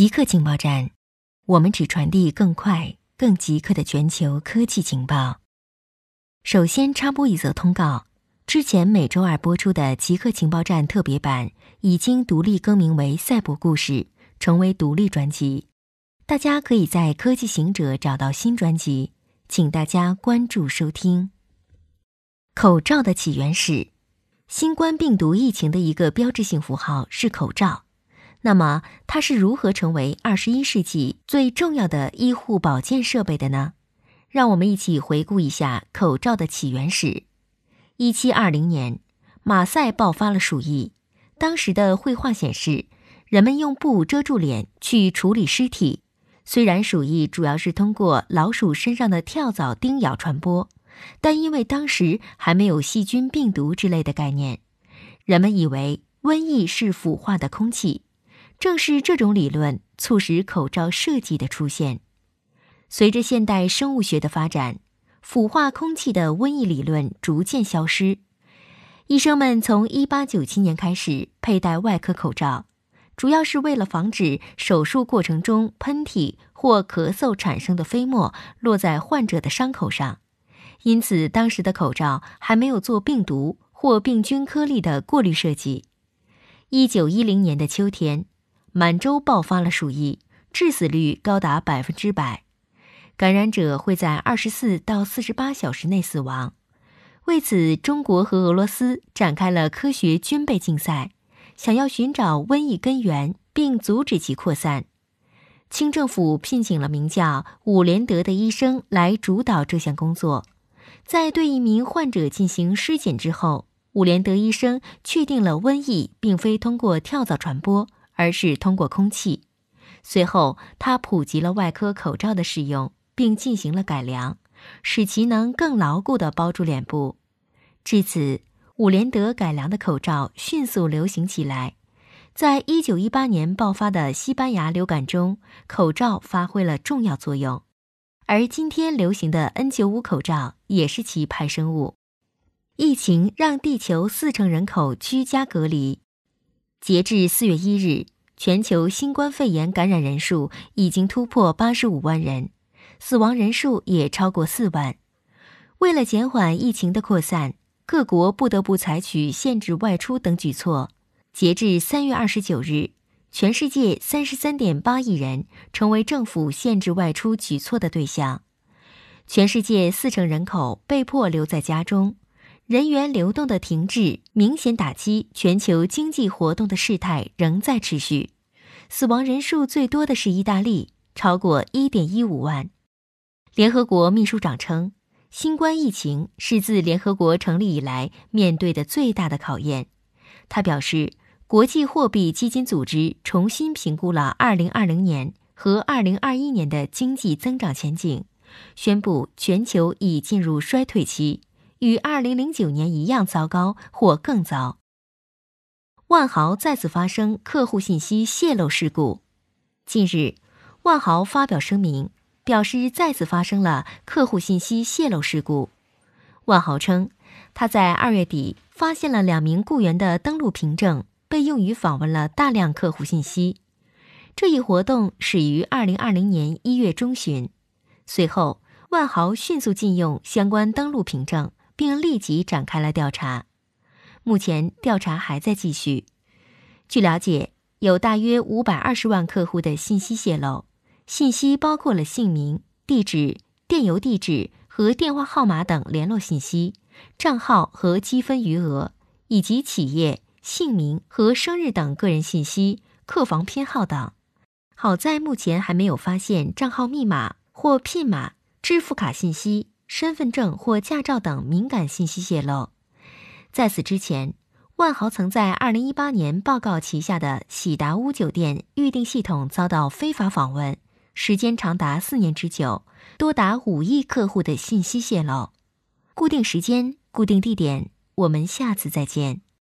极客情报站，我们只传递更快、更极客的全球科技情报。首先插播一则通告：之前每周二播出的《极客情报站》特别版已经独立更名为《赛博故事》，成为独立专辑。大家可以在科技行者找到新专辑，请大家关注收听。口罩的起源史，新冠病毒疫情的一个标志性符号是口罩。那么它是如何成为二十一世纪最重要的医护保健设备的呢？让我们一起回顾一下口罩的起源史。一七二零年，马赛爆发了鼠疫，当时的绘画显示，人们用布遮住脸去处理尸体。虽然鼠疫主要是通过老鼠身上的跳蚤叮咬传播，但因为当时还没有细菌、病毒之类的概念，人们以为瘟疫是腐化的空气。正是这种理论促使口罩设计的出现。随着现代生物学的发展，腐化空气的瘟疫理论逐渐消失。医生们从1897年开始佩戴外科口罩，主要是为了防止手术过程中喷嚏或咳嗽产生的飞沫落在患者的伤口上。因此，当时的口罩还没有做病毒或病菌颗粒的过滤设计。1910年的秋天。满洲爆发了鼠疫，致死率高达百分之百，感染者会在二十四到四十八小时内死亡。为此，中国和俄罗斯展开了科学军备竞赛，想要寻找瘟疫根源并阻止其扩散。清政府聘请了名叫伍连德的医生来主导这项工作。在对一名患者进行尸检之后，伍连德医生确定了瘟疫并非通过跳蚤传播。而是通过空气。随后，他普及了外科口罩的使用，并进行了改良，使其能更牢固地包住脸部。至此，伍连德改良的口罩迅速流行起来。在一九一八年爆发的西班牙流感中，口罩发挥了重要作用。而今天流行的 N 九五口罩也是其派生物。疫情让地球四成人口居家隔离。截至四月一日，全球新冠肺炎感染人数已经突破八十五万人，死亡人数也超过四万。为了减缓疫情的扩散，各国不得不采取限制外出等举措。截至三月二十九日，全世界三十三点八亿人成为政府限制外出举措的对象，全世界四成人口被迫留在家中。人员流动的停滞，明显打击全球经济活动的事态仍在持续。死亡人数最多的是意大利，超过一点一五万。联合国秘书长称，新冠疫情是自联合国成立以来面对的最大的考验。他表示，国际货币基金组织重新评估了二零二零年和二零二一年的经济增长前景，宣布全球已进入衰退期。与二零零九年一样糟糕或更糟。万豪再次发生客户信息泄露事故。近日，万豪发表声明，表示再次发生了客户信息泄露事故。万豪称，他在二月底发现了两名雇员的登录凭证被用于访问了大量客户信息。这一活动始于二零二零年一月中旬，随后万豪迅速禁用相关登录凭证。并立即展开了调查，目前调查还在继续。据了解，有大约五百二十万客户的信息泄露，信息包括了姓名、地址、电邮地址和电话号码等联络信息、账号和积分余额，以及企业姓名和生日等个人信息、客房偏好等。好在目前还没有发现账号密码或 PIN 码、支付卡信息。身份证或驾照等敏感信息泄露。在此之前，万豪曾在2018年报告旗下的喜达屋酒店预订系统遭到非法访问，时间长达四年之久，多达五亿客户的信息泄露。固定时间，固定地点，我们下次再见。